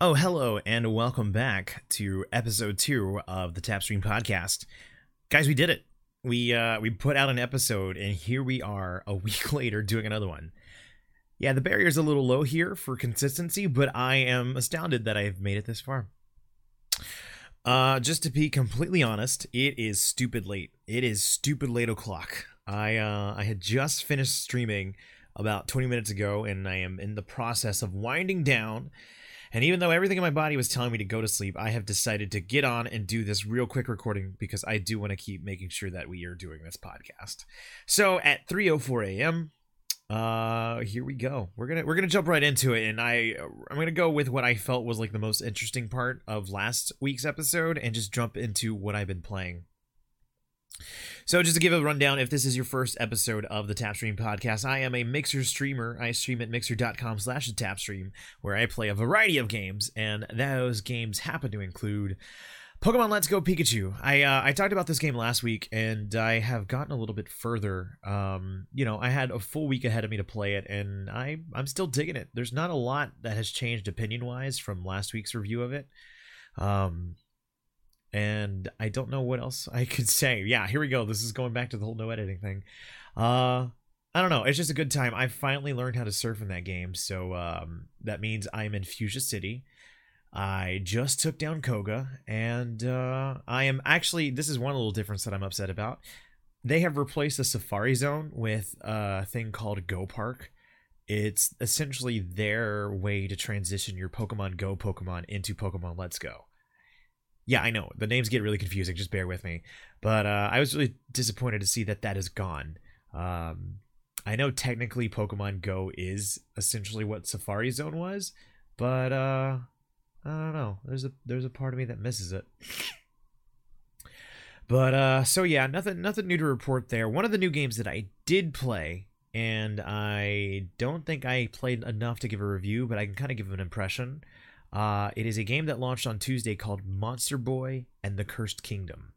Oh, hello, and welcome back to episode two of the Tapstream podcast. Guys, we did it. We uh we put out an episode and here we are a week later doing another one. Yeah, the barrier's a little low here for consistency, but I am astounded that I've made it this far. Uh just to be completely honest, it is stupid late. It is stupid late o'clock. I uh I had just finished streaming about 20 minutes ago and I am in the process of winding down and even though everything in my body was telling me to go to sleep, I have decided to get on and do this real quick recording because I do want to keep making sure that we are doing this podcast. So at 3:04 a.m., uh here we go. We're going to we're going to jump right into it and I I'm going to go with what I felt was like the most interesting part of last week's episode and just jump into what I've been playing. So, just to give a rundown, if this is your first episode of the Tapstream podcast, I am a Mixer streamer. I stream at mixer.com slash the Tapstream, where I play a variety of games, and those games happen to include Pokemon Let's Go Pikachu. I uh, I talked about this game last week, and I have gotten a little bit further. Um, you know, I had a full week ahead of me to play it, and I I'm still digging it. There's not a lot that has changed opinion wise from last week's review of it. Um, and I don't know what else I could say. Yeah, here we go. This is going back to the whole no editing thing. Uh I don't know. It's just a good time. I finally learned how to surf in that game, so um, that means I'm in Fuchsia City. I just took down Koga, and uh, I am actually. This is one little difference that I'm upset about. They have replaced the Safari Zone with a thing called Go Park. It's essentially their way to transition your Pokemon Go Pokemon into Pokemon Let's Go yeah, I know the names get really confusing. Just bear with me. But uh, I was really disappointed to see that that is gone. Um, I know technically Pokemon Go is essentially what Safari Zone was, but uh, I don't know. There's a there's a part of me that misses it. But uh, so yeah, nothing nothing new to report there. One of the new games that I did play, and I don't think I played enough to give a review, but I can kind of give an impression. Uh, it is a game that launched on Tuesday called Monster Boy and the Cursed Kingdom.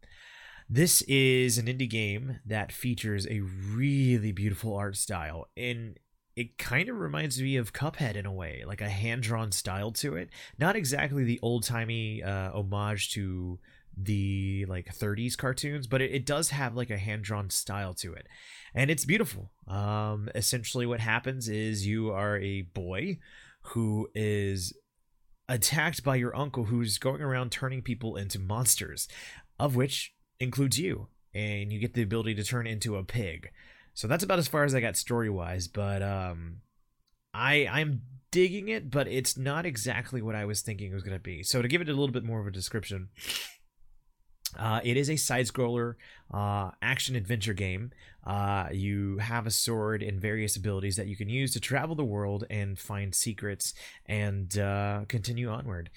This is an indie game that features a really beautiful art style, and it kind of reminds me of Cuphead in a way, like a hand drawn style to it. Not exactly the old timey uh, homage to the like 30s cartoons, but it, it does have like a hand drawn style to it, and it's beautiful. Um, essentially, what happens is you are a boy who is attacked by your uncle who's going around turning people into monsters, of which includes you. And you get the ability to turn into a pig. So that's about as far as I got story wise, but um I I'm digging it, but it's not exactly what I was thinking it was gonna be. So to give it a little bit more of a description, uh, it is a side scroller uh, action adventure game. Uh, you have a sword and various abilities that you can use to travel the world and find secrets and uh, continue onward.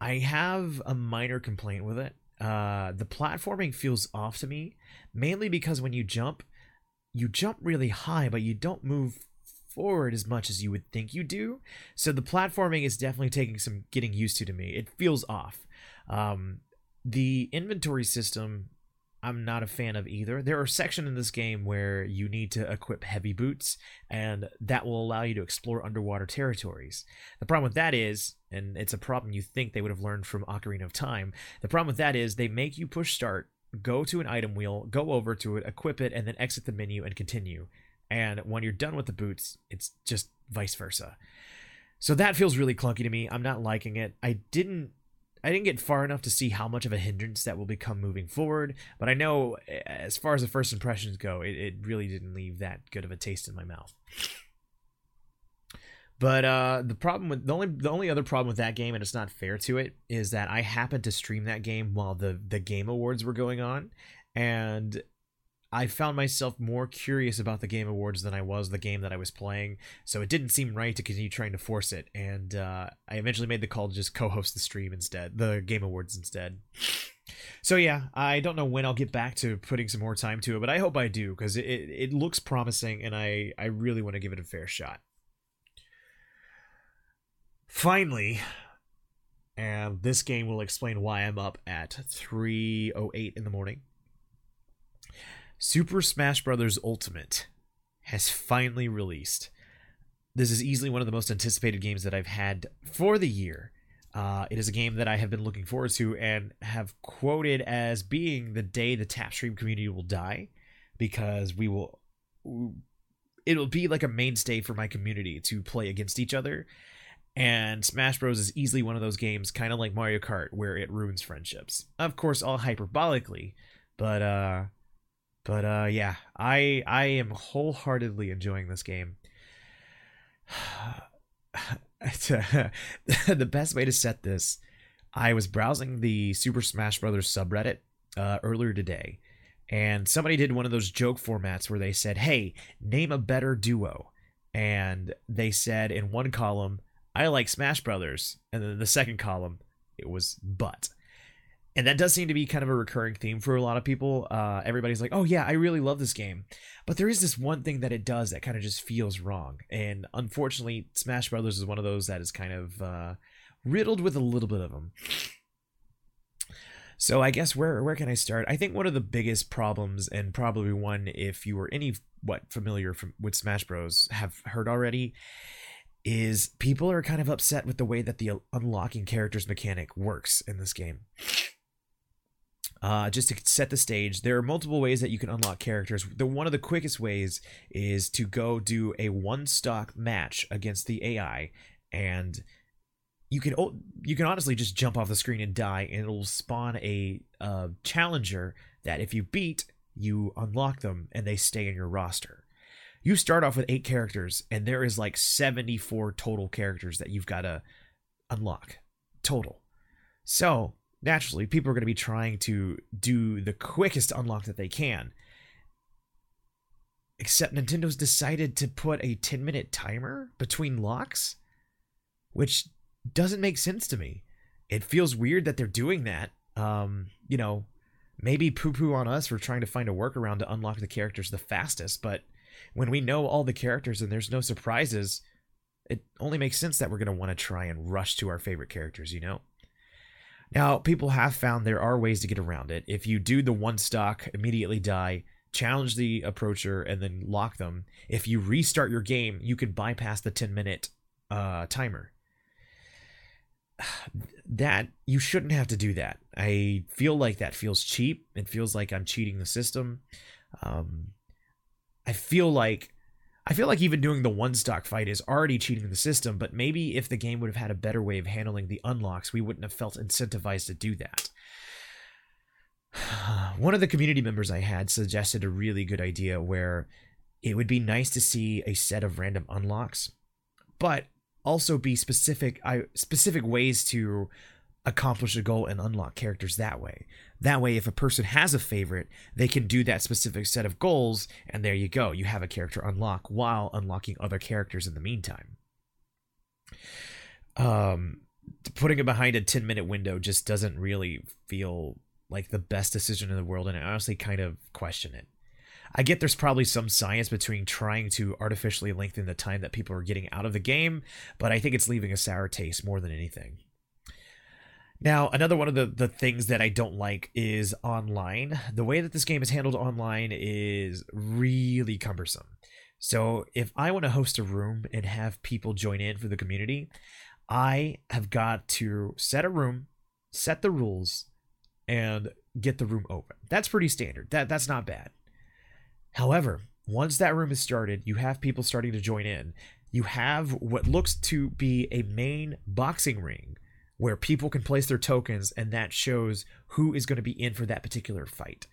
I have a minor complaint with it. Uh, the platforming feels off to me, mainly because when you jump, you jump really high, but you don't move forward as much as you would think you do. So the platforming is definitely taking some getting used to to me. It feels off. Um, the inventory system, I'm not a fan of either. There are sections in this game where you need to equip heavy boots, and that will allow you to explore underwater territories. The problem with that is, and it's a problem you think they would have learned from Ocarina of Time, the problem with that is they make you push start, go to an item wheel, go over to it, equip it, and then exit the menu and continue. And when you're done with the boots, it's just vice versa. So that feels really clunky to me. I'm not liking it. I didn't I didn't get far enough to see how much of a hindrance that will become moving forward, but I know as far as the first impressions go, it, it really didn't leave that good of a taste in my mouth. But uh, the problem with the only the only other problem with that game, and it's not fair to it, is that I happened to stream that game while the the game awards were going on, and I found myself more curious about the Game Awards than I was the game that I was playing, so it didn't seem right to continue trying to force it, and uh, I eventually made the call to just co-host the stream instead, the Game Awards instead. So yeah, I don't know when I'll get back to putting some more time to it, but I hope I do because it, it, it looks promising, and I I really want to give it a fair shot. Finally, and this game will explain why I'm up at 3:08 in the morning. Super Smash Bros. Ultimate has finally released. this is easily one of the most anticipated games that I've had for the year. Uh, it is a game that I have been looking forward to and have quoted as being the day the Tapstream community will die, because we will. It'll be like a mainstay for my community to play against each other, and Smash Bros is easily one of those games, kind of like Mario Kart, where it ruins friendships. Of course, all hyperbolically, but uh, but uh, yeah, I I am wholeheartedly enjoying this game. the best way to set this, I was browsing the Super Smash Brothers subreddit uh, earlier today, and somebody did one of those joke formats where they said, "Hey, name a better duo," and they said in one column, "I like Smash Brothers," and then the second column, it was "But." And that does seem to be kind of a recurring theme for a lot of people. Uh, everybody's like, "Oh yeah, I really love this game," but there is this one thing that it does that kind of just feels wrong. And unfortunately, Smash Brothers is one of those that is kind of uh, riddled with a little bit of them. So I guess where where can I start? I think one of the biggest problems, and probably one if you were any what familiar from, with Smash Bros have heard already, is people are kind of upset with the way that the unlocking characters mechanic works in this game. Uh, just to set the stage, there are multiple ways that you can unlock characters. The one of the quickest ways is to go do a one stock match against the AI, and you can you can honestly just jump off the screen and die, and it'll spawn a challenger that if you beat, you unlock them and they stay in your roster. You start off with eight characters, and there is like seventy four total characters that you've got to unlock total. So naturally people are going to be trying to do the quickest unlock that they can. Except Nintendo's decided to put a 10 minute timer between locks, which doesn't make sense to me. It feels weird that they're doing that. Um, you know, maybe poo poo on us for trying to find a workaround to unlock the characters the fastest, but when we know all the characters and there's no surprises, it only makes sense that we're going to want to try and rush to our favorite characters, you know? Now, people have found there are ways to get around it. If you do the one stock, immediately die, challenge the approacher, and then lock them, if you restart your game, you can bypass the 10 minute uh, timer. That you shouldn't have to do that. I feel like that feels cheap. It feels like I'm cheating the system. Um, I feel like I feel like even doing the one stock fight is already cheating the system, but maybe if the game would have had a better way of handling the unlocks, we wouldn't have felt incentivized to do that. One of the community members I had suggested a really good idea where it would be nice to see a set of random unlocks, but also be specific specific ways to accomplish a goal and unlock characters that way. That way, if a person has a favorite, they can do that specific set of goals, and there you go. You have a character unlock while unlocking other characters in the meantime. Um, putting it behind a 10 minute window just doesn't really feel like the best decision in the world, and I honestly kind of question it. I get there's probably some science between trying to artificially lengthen the time that people are getting out of the game, but I think it's leaving a sour taste more than anything. Now, another one of the, the things that I don't like is online. The way that this game is handled online is really cumbersome. So, if I want to host a room and have people join in for the community, I have got to set a room, set the rules, and get the room open. That's pretty standard. That that's not bad. However, once that room is started, you have people starting to join in. You have what looks to be a main boxing ring where people can place their tokens and that shows who is going to be in for that particular fight.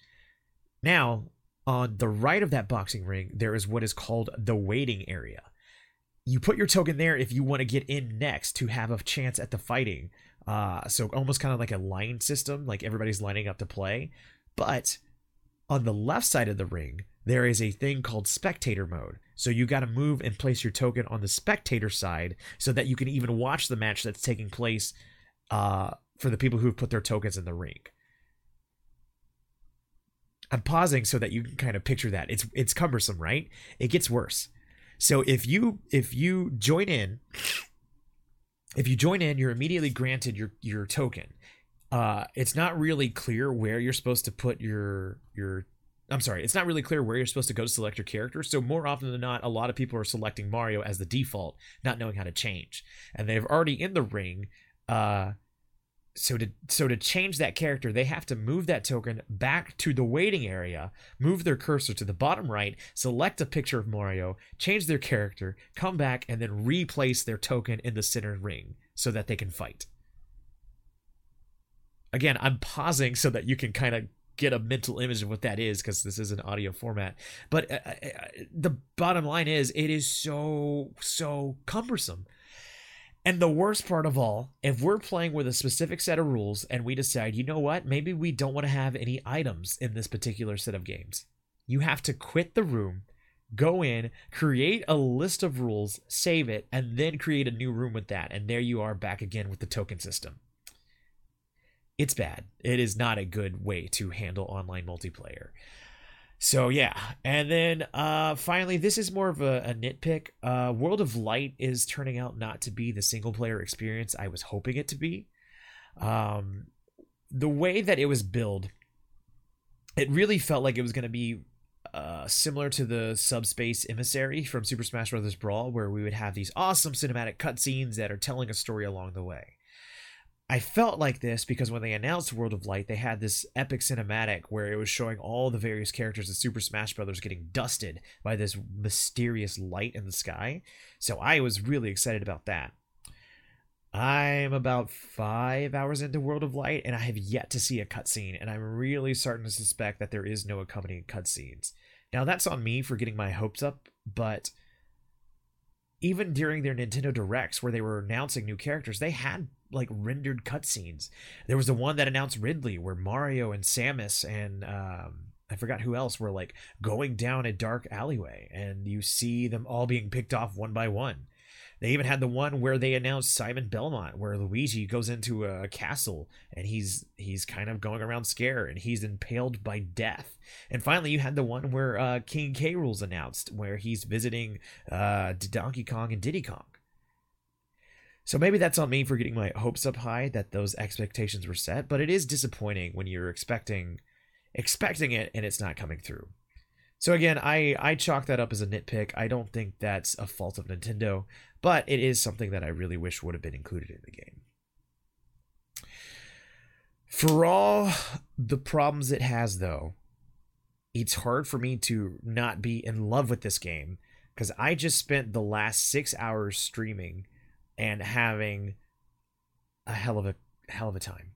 Now, on the right of that boxing ring, there is what is called the waiting area. You put your token there if you want to get in next to have a chance at the fighting. Uh, so almost kind of like a line system, like everybody's lining up to play. But on the left side of the ring, there is a thing called spectator mode. So you got to move and place your token on the spectator side so that you can even watch the match that's taking place uh, for the people who've put their tokens in the ring. I'm pausing so that you can kind of picture that. It's it's cumbersome, right? It gets worse. So if you if you join in, if you join in, you're immediately granted your your token. Uh, it's not really clear where you're supposed to put your your I'm sorry, it's not really clear where you're supposed to go to select your character. So more often than not, a lot of people are selecting Mario as the default, not knowing how to change. And they've already in the ring. Uh, so to so to change that character, they have to move that token back to the waiting area, move their cursor to the bottom right, select a picture of Mario, change their character, come back, and then replace their token in the center ring so that they can fight. Again, I'm pausing so that you can kind of get a mental image of what that is because this is an audio format. But uh, uh, uh, the bottom line is, it is so, so cumbersome. And the worst part of all, if we're playing with a specific set of rules and we decide, you know what, maybe we don't want to have any items in this particular set of games, you have to quit the room, go in, create a list of rules, save it, and then create a new room with that. And there you are back again with the token system it's bad. It is not a good way to handle online multiplayer. So yeah, and then uh, finally, this is more of a, a nitpick. Uh, World of Light is turning out not to be the single player experience I was hoping it to be. Um, the way that it was billed, it really felt like it was going to be uh, similar to the subspace emissary from Super Smash Bros. Brawl, where we would have these awesome cinematic cutscenes that are telling a story along the way. I felt like this because when they announced World of Light, they had this epic cinematic where it was showing all the various characters of Super Smash Bros. getting dusted by this mysterious light in the sky. So I was really excited about that. I'm about five hours into World of Light, and I have yet to see a cutscene, and I'm really starting to suspect that there is no accompanying cutscenes. Now, that's on me for getting my hopes up, but even during their Nintendo Directs, where they were announcing new characters, they had like rendered cutscenes. There was the one that announced Ridley, where Mario and Samus and um, I forgot who else were like going down a dark alleyway, and you see them all being picked off one by one. They even had the one where they announced Simon Belmont, where Luigi goes into a castle and he's he's kind of going around scare and he's impaled by death. And finally, you had the one where uh, King K. Rool's announced, where he's visiting uh, Donkey Kong and Diddy Kong. So maybe that's on me for getting my hopes up high that those expectations were set, but it is disappointing when you're expecting expecting it and it's not coming through. So again, I I chalk that up as a nitpick. I don't think that's a fault of Nintendo, but it is something that I really wish would have been included in the game. For all the problems it has though, it's hard for me to not be in love with this game because I just spent the last 6 hours streaming and having a hell of a hell of a time.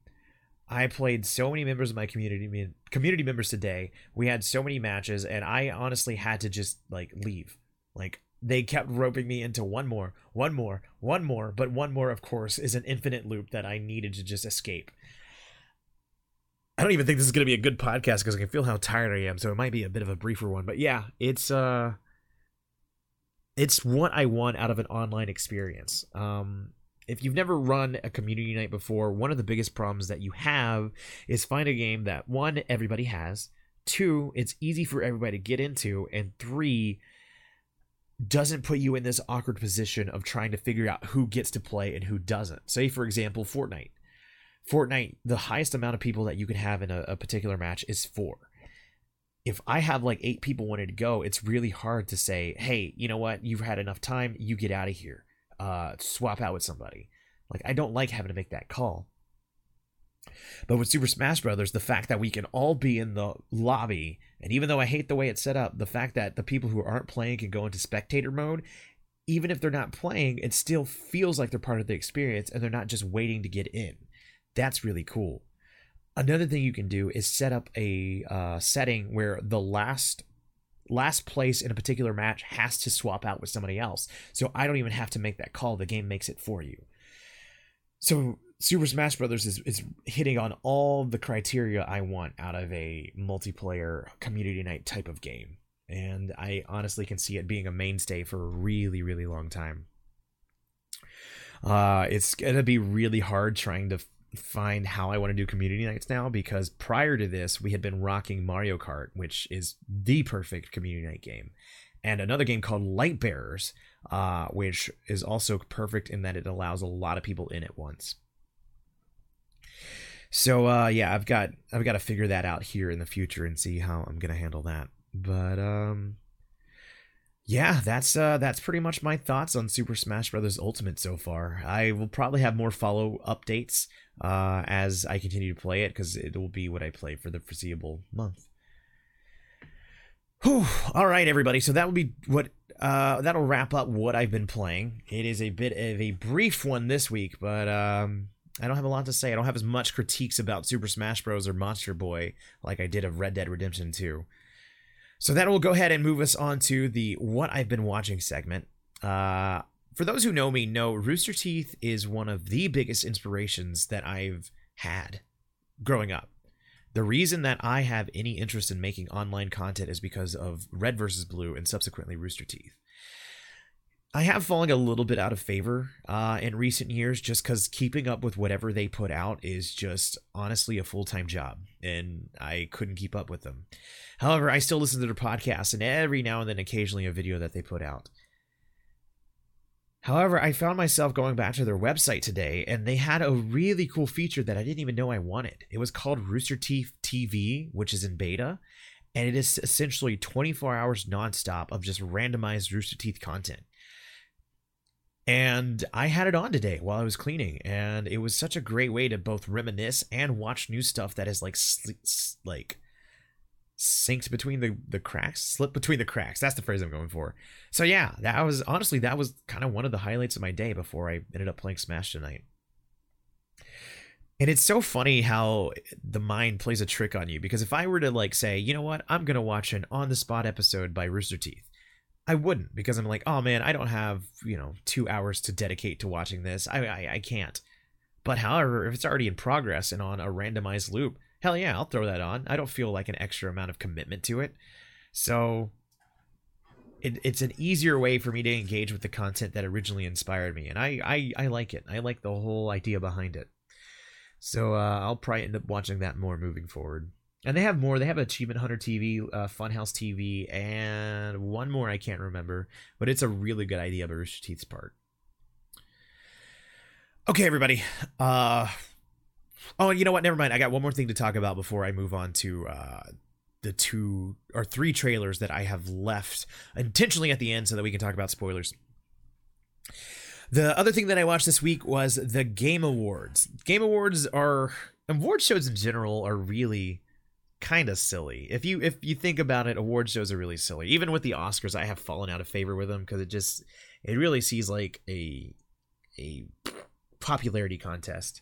I played so many members of my community community members today. We had so many matches and I honestly had to just like leave. Like they kept roping me into one more, one more, one more, but one more of course is an infinite loop that I needed to just escape. I don't even think this is going to be a good podcast because I can feel how tired I am, so it might be a bit of a briefer one. But yeah, it's uh it's what I want out of an online experience. Um, if you've never run a community night before, one of the biggest problems that you have is find a game that one everybody has, two it's easy for everybody to get into, and three doesn't put you in this awkward position of trying to figure out who gets to play and who doesn't. Say for example, Fortnite. Fortnite, the highest amount of people that you can have in a, a particular match is four if I have like eight people wanting to go, it's really hard to say, hey, you know what? You've had enough time. You get out of here. Uh, swap out with somebody. Like, I don't like having to make that call. But with Super Smash Brothers, the fact that we can all be in the lobby, and even though I hate the way it's set up, the fact that the people who aren't playing can go into spectator mode, even if they're not playing, it still feels like they're part of the experience and they're not just waiting to get in. That's really cool. Another thing you can do is set up a uh, setting where the last last place in a particular match has to swap out with somebody else. So I don't even have to make that call. The game makes it for you. So Super Smash Brothers is, is hitting on all the criteria I want out of a multiplayer community night type of game. And I honestly can see it being a mainstay for a really, really long time. Uh, it's gonna be really hard trying to find how I want to do community nights now because prior to this, we had been rocking Mario Kart, which is the perfect community night game, and another game called Light Bearers, uh, which is also perfect in that it allows a lot of people in at once. So uh, yeah, I've got I've got to figure that out here in the future and see how I'm gonna handle that. But um, yeah, that's uh, that's pretty much my thoughts on Super Smash Bros. Ultimate so far. I will probably have more follow updates uh, as I continue to play it because it will be what I play for the foreseeable month. Whew. All right, everybody. So that will be what uh, that'll wrap up what I've been playing. It is a bit of a brief one this week, but um, I don't have a lot to say. I don't have as much critiques about Super Smash Bros. or Monster Boy like I did of Red Dead Redemption 2. So that will go ahead and move us on to the What I've Been Watching segment. Uh, for those who know me, know Rooster Teeth is one of the biggest inspirations that I've had growing up. The reason that I have any interest in making online content is because of Red versus Blue and subsequently Rooster Teeth. I have fallen a little bit out of favor uh, in recent years just because keeping up with whatever they put out is just honestly a full time job, and I couldn't keep up with them. However, I still listen to their podcasts and every now and then occasionally a video that they put out. However, I found myself going back to their website today and they had a really cool feature that I didn't even know I wanted. It was called Rooster Teeth TV, which is in beta, and it is essentially 24 hours nonstop of just randomized Rooster Teeth content. And I had it on today while I was cleaning, and it was such a great way to both reminisce and watch new stuff that is like like synced between the the cracks, slipped between the cracks. That's the phrase I'm going for. So yeah, that was honestly that was kind of one of the highlights of my day before I ended up playing Smash tonight. And it's so funny how the mind plays a trick on you because if I were to like say, you know what, I'm gonna watch an on the spot episode by Rooster Teeth, I wouldn't because I'm like, oh man, I don't have you know two hours to dedicate to watching this. I I, I can't. But however, if it's already in progress and on a randomized loop, hell yeah, I'll throw that on. I don't feel like an extra amount of commitment to it. So it, it's an easier way for me to engage with the content that originally inspired me. And I, I, I like it. I like the whole idea behind it. So uh, I'll probably end up watching that more moving forward. And they have more. They have Achievement Hunter TV, uh, Funhouse TV, and one more I can't remember. But it's a really good idea by Rooster Teeth's part. Okay, everybody. Uh, Oh, you know what? Never mind. I got one more thing to talk about before I move on to uh, the two or three trailers that I have left intentionally at the end so that we can talk about spoilers. The other thing that I watched this week was the Game Awards. Game Awards are award shows in general are really kind of silly. If you if you think about it, award shows are really silly. Even with the Oscars, I have fallen out of favor with them because it just it really sees like a a popularity contest.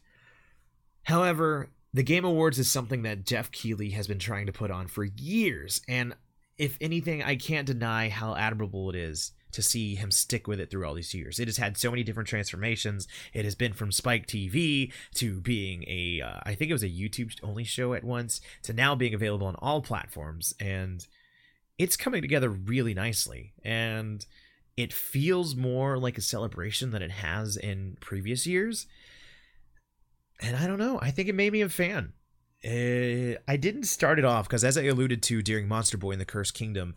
However, the Game Awards is something that Geoff Keighley has been trying to put on for years, and if anything, I can't deny how admirable it is to see him stick with it through all these years. It has had so many different transformations. It has been from Spike TV to being a, uh, I think it was a YouTube only show at once, to now being available on all platforms, and it's coming together really nicely. And it feels more like a celebration than it has in previous years and I don't know. I think it made me a fan. Uh, I didn't start it off because, as I alluded to during Monster Boy and the Cursed Kingdom,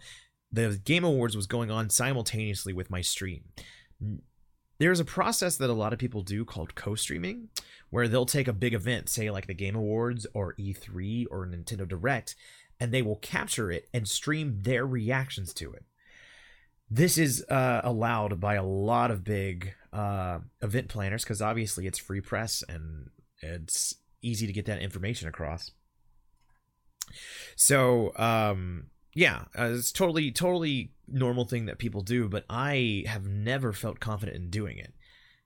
the Game Awards was going on simultaneously with my stream. There's a process that a lot of people do called co-streaming, where they'll take a big event, say like the Game Awards or E3 or Nintendo Direct, and they will capture it and stream their reactions to it. This is uh, allowed by a lot of big uh, event planners because obviously it's free press and it's easy to get that information across. So, um, yeah, uh, it's totally, totally normal thing that people do, but I have never felt confident in doing it.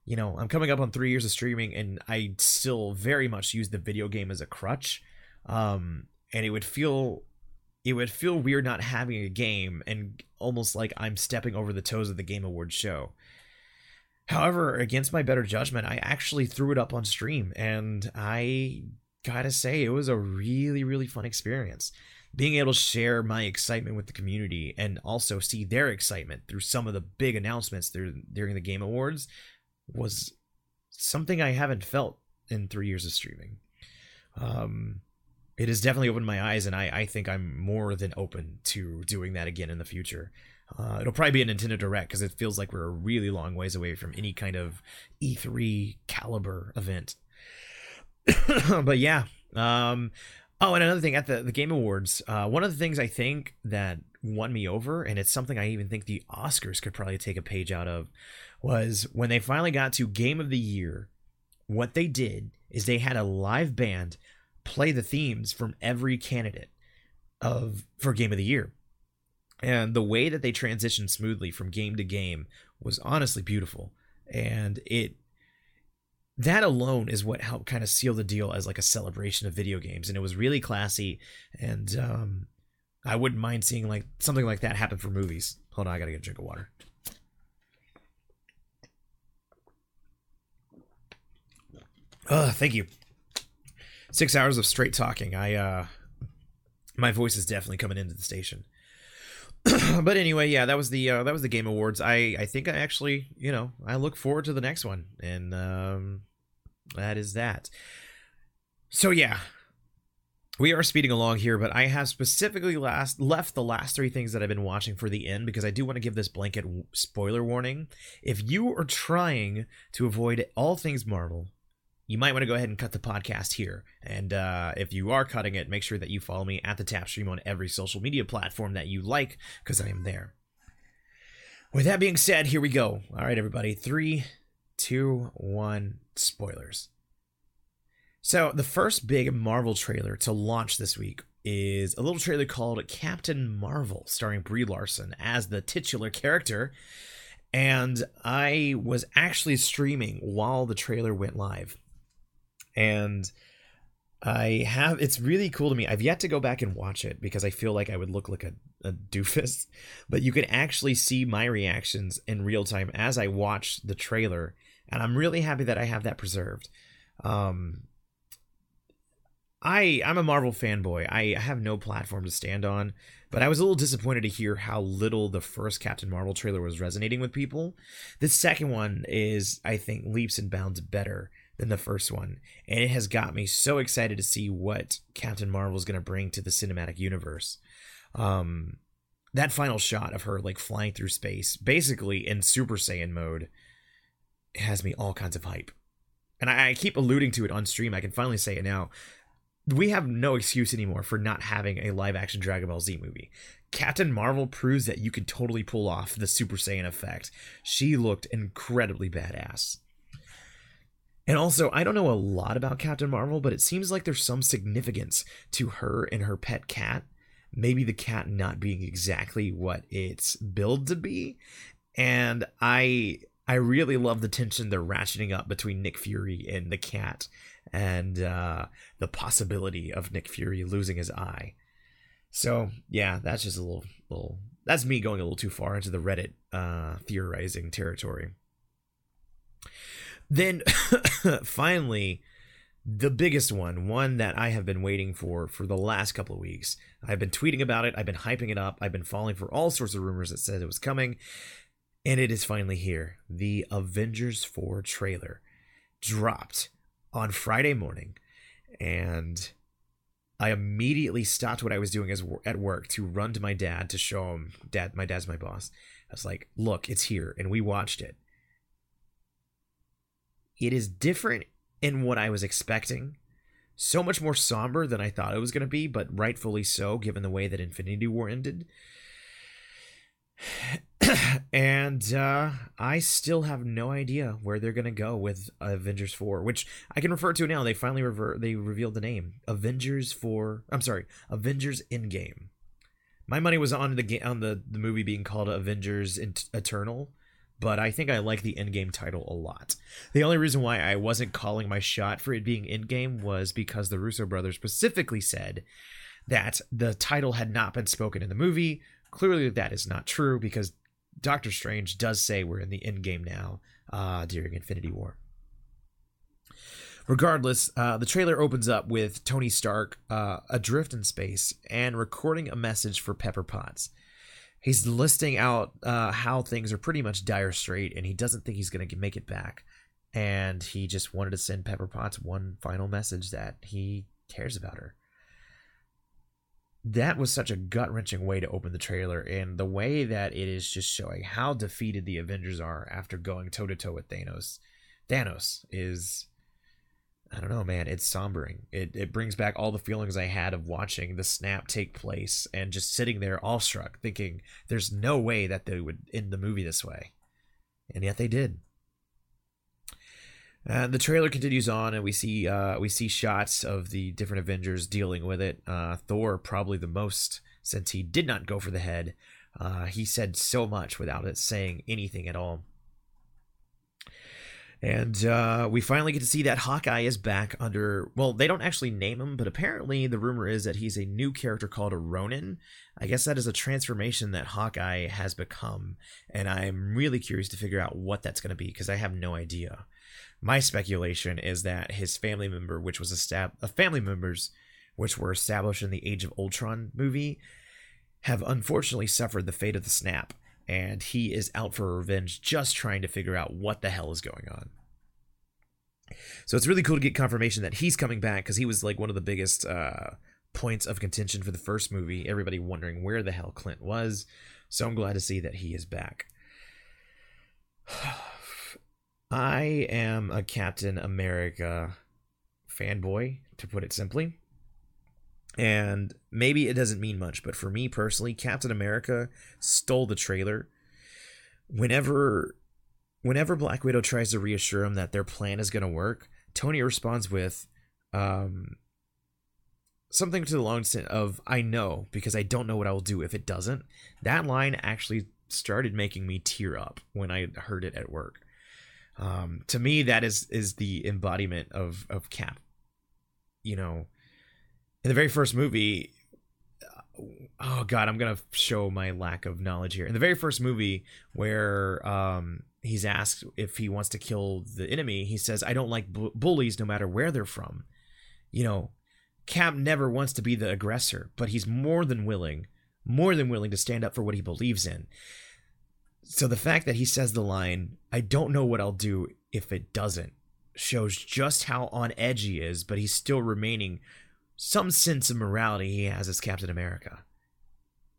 You know, I'm coming up on three years of streaming, and I still very much use the video game as a crutch. Um, and it would feel, it would feel weird not having a game, and almost like I'm stepping over the toes of the Game Awards show. However, against my better judgment, I actually threw it up on stream and I gotta say, it was a really, really fun experience. Being able to share my excitement with the community and also see their excitement through some of the big announcements during the Game Awards was something I haven't felt in three years of streaming. Um, it has definitely opened my eyes, and I, I think I'm more than open to doing that again in the future. Uh, it'll probably be a Nintendo Direct because it feels like we're a really long ways away from any kind of E3 caliber event. but yeah. Um, oh, and another thing at the, the Game Awards, uh, one of the things I think that won me over, and it's something I even think the Oscars could probably take a page out of, was when they finally got to Game of the Year. What they did is they had a live band play the themes from every candidate of for Game of the Year. And the way that they transitioned smoothly from game to game was honestly beautiful. And it that alone is what helped kind of seal the deal as like a celebration of video games and it was really classy and um i wouldn't mind seeing like something like that happen for movies. Hold on i gotta get a drink of water. Uh thank you. Six hours of straight talking. I uh my voice is definitely coming into the station but anyway, yeah, that was the uh, that was the Game Awards. I I think I actually you know I look forward to the next one, and um, that is that. So yeah, we are speeding along here, but I have specifically last left the last three things that I've been watching for the end because I do want to give this blanket spoiler warning. If you are trying to avoid all things Marvel, you might want to go ahead and cut the podcast here. And uh, if you are cutting it, make sure that you follow me at the Tap Stream on every social media platform that you like, because I am there. With that being said, here we go. All right, everybody. Three, two, one, spoilers. So, the first big Marvel trailer to launch this week is a little trailer called Captain Marvel, starring Brie Larson as the titular character. And I was actually streaming while the trailer went live and I have it's really cool to me. I've yet to go back and watch it because I feel like I would look like a, a doofus, but you can actually see my reactions in real time as I watch the trailer, and I'm really happy that I have that preserved. Um, I I'm a Marvel fanboy. I have no platform to stand on, but I was a little disappointed to hear how little the first Captain Marvel trailer was resonating with people. The second one is, I think, leaps and bounds better than the first one, and it has got me so excited to see what Captain Marvel is going to bring to the cinematic universe. Um, that final shot of her like flying through space, basically in Super Saiyan mode, has me all kinds of hype. And I, I keep alluding to it on stream. I can finally say it now. We have no excuse anymore for not having a live action Dragon Ball Z movie. Captain Marvel proves that you could totally pull off the Super Saiyan effect. She looked incredibly badass. And also, I don't know a lot about Captain Marvel, but it seems like there's some significance to her and her pet cat. Maybe the cat not being exactly what it's billed to be. And I I really love the tension they're ratcheting up between Nick Fury and the cat and uh, the possibility of Nick Fury losing his eye. So yeah, that's just a little little that's me going a little too far into the Reddit uh, theorizing territory. Then finally, the biggest one, one that I have been waiting for for the last couple of weeks. I've been tweeting about it, I've been hyping it up, I've been falling for all sorts of rumors that said it was coming, and it is finally here. The Avengers 4 trailer dropped on Friday morning, and I immediately stopped what I was doing as at work to run to my dad to show him. Dad, my dad's my boss. I was like, "Look, it's here," and we watched it. It is different in what I was expecting. So much more somber than I thought it was going to be, but rightfully so, given the way that Infinity War ended. and uh, I still have no idea where they're gonna go with Avengers Four, which I can refer to now. They finally. They revealed the name Avengers Four. I'm sorry, Avengers Endgame. My money was on the on the the movie being called Avengers Eternal, but I think I like the Endgame title a lot. The only reason why I wasn't calling my shot for it being Endgame was because the Russo brothers specifically said that the title had not been spoken in the movie. Clearly, that is not true because Doctor Strange does say we're in the Endgame now uh, during Infinity War. Regardless, uh, the trailer opens up with Tony Stark uh, adrift in space and recording a message for Pepper Potts he's listing out uh, how things are pretty much dire straight, and he doesn't think he's going to make it back. And he just wanted to send Pepper Potts one final message that he cares about her. That was such a gut wrenching way to open the trailer, and the way that it is just showing how defeated the Avengers are after going toe to toe with Thanos. Thanos is I don't know, man. It's sombering. It it brings back all the feelings I had of watching the snap take place and just sitting there awestruck, thinking there's no way that they would end the movie this way, and yet they did. And the trailer continues on, and we see uh, we see shots of the different Avengers dealing with it. Uh, Thor probably the most, since he did not go for the head. Uh, he said so much without it saying anything at all. And uh, we finally get to see that Hawkeye is back under. Well, they don't actually name him, but apparently the rumor is that he's a new character called a Ronin. I guess that is a transformation that Hawkeye has become. And I'm really curious to figure out what that's going to be because I have no idea. My speculation is that his family member, which was a stab, uh, family members, which were established in the Age of Ultron movie, have unfortunately suffered the fate of the snap and he is out for revenge just trying to figure out what the hell is going on. So it's really cool to get confirmation that he's coming back because he was like one of the biggest uh, points of contention for the first movie. Everybody wondering where the hell Clint was. So I'm glad to see that he is back. I am a Captain America fanboy, to put it simply. And maybe it doesn't mean much, but for me personally, Captain America stole the trailer. Whenever whenever Black Widow tries to reassure him that their plan is going to work, Tony responds with um, something to the long extent of "I know because I don't know what I will do if it doesn't." That line actually started making me tear up when I heard it at work. Um, to me, that is is the embodiment of of Cap. You know, in the very first movie oh god i'm gonna show my lack of knowledge here. In the very first movie where um he's asked if he wants to kill the enemy he says i don't like bu- bullies no matter where they're from. You know cap never wants to be the aggressor but he's more than willing more than willing to stand up for what he believes in. So the fact that he says the line i don't know what i'll do if it doesn't shows just how on edge he is but he's still remaining some sense of morality he has as Captain America.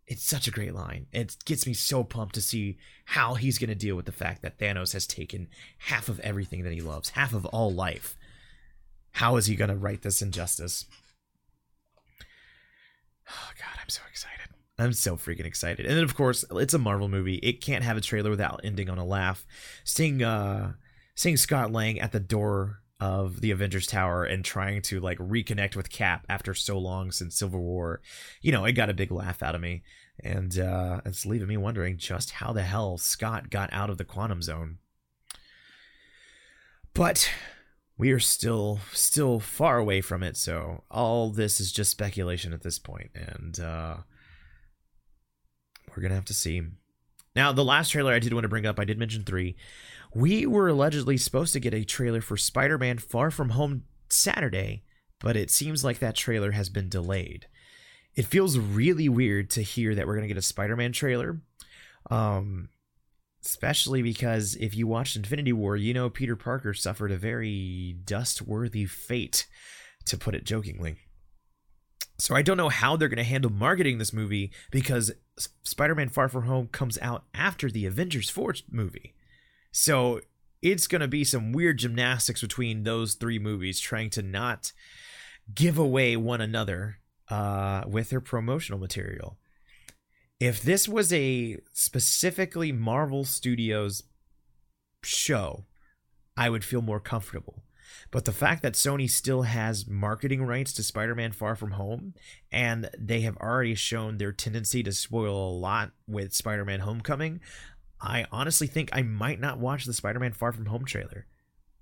It's such a great line. It gets me so pumped to see how he's going to deal with the fact that Thanos has taken half of everything that he loves, half of all life. How is he going to right this injustice? Oh, God, I'm so excited. I'm so freaking excited. And then, of course, it's a Marvel movie. It can't have a trailer without ending on a laugh. Seeing, uh, seeing Scott Lang at the door of the Avengers Tower and trying to like reconnect with Cap after so long since Civil War, you know, it got a big laugh out of me. And uh, it's leaving me wondering just how the hell Scott got out of the quantum zone. But we are still still far away from it, so all this is just speculation at this point, and uh, we're gonna have to see. Now, the last trailer I did want to bring up, I did mention three. We were allegedly supposed to get a trailer for Spider Man Far From Home Saturday, but it seems like that trailer has been delayed. It feels really weird to hear that we're going to get a Spider Man trailer. Um, especially because if you watched Infinity War, you know Peter Parker suffered a very dust worthy fate, to put it jokingly. So I don't know how they're going to handle marketing this movie because Spider Man Far From Home comes out after the Avengers 4 movie. So it's going to be some weird gymnastics between those three movies trying to not give away one another uh, with their promotional material. If this was a specifically Marvel Studios show, I would feel more comfortable. But the fact that Sony still has marketing rights to Spider Man Far From Home, and they have already shown their tendency to spoil a lot with Spider Man Homecoming, I honestly think I might not watch the Spider Man Far From Home trailer.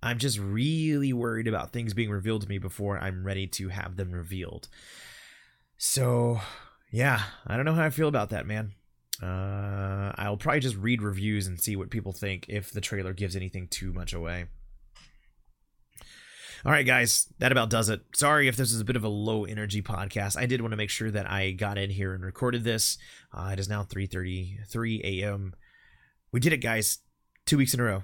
I'm just really worried about things being revealed to me before I'm ready to have them revealed. So, yeah, I don't know how I feel about that, man. Uh, I'll probably just read reviews and see what people think if the trailer gives anything too much away. All right, guys, that about does it. Sorry if this is a bit of a low energy podcast. I did want to make sure that I got in here and recorded this. Uh, it is now 3:33 a.m. We did it, guys. Two weeks in a row.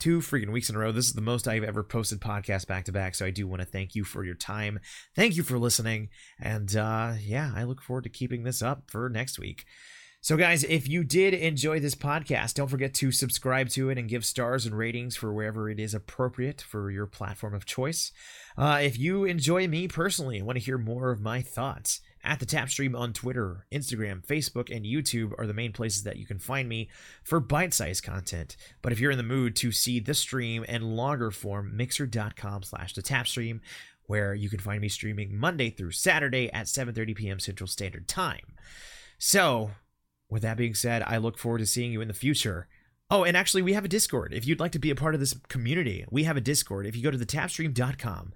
Two freaking weeks in a row. This is the most I've ever posted podcast back to back. So I do want to thank you for your time. Thank you for listening. And uh, yeah, I look forward to keeping this up for next week. So, guys, if you did enjoy this podcast, don't forget to subscribe to it and give stars and ratings for wherever it is appropriate for your platform of choice. Uh, if you enjoy me personally and want to hear more of my thoughts, at the Tap Stream on Twitter, Instagram, Facebook, and YouTube are the main places that you can find me for bite sized content. But if you're in the mood to see the stream and longer form, mixer.com slash the tap stream, where you can find me streaming Monday through Saturday at 7:30 p.m. Central Standard Time. So, with that being said, I look forward to seeing you in the future. Oh, and actually, we have a Discord. If you'd like to be a part of this community, we have a Discord. If you go to thetapstream.com,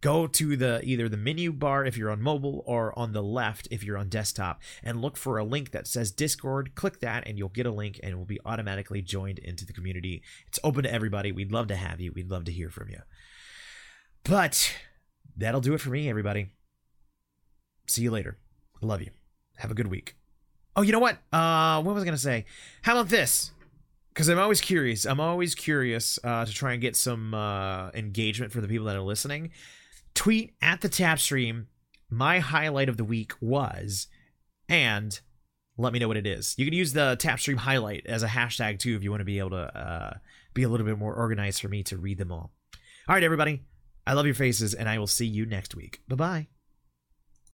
go to the either the menu bar if you're on mobile or on the left if you're on desktop and look for a link that says Discord. Click that and you'll get a link and will be automatically joined into the community. It's open to everybody. We'd love to have you. We'd love to hear from you. But that'll do it for me, everybody. See you later. Love you. Have a good week. Oh, you know what? Uh, what was I gonna say? How about this? Because I'm always curious. I'm always curious uh, to try and get some uh, engagement for the people that are listening. Tweet at TheTapStream. My highlight of the week was, and let me know what it is. You can use TheTapStream highlight as a hashtag too if you want to be able to uh, be a little bit more organized for me to read them all. All right, everybody. I love your faces, and I will see you next week. Bye bye.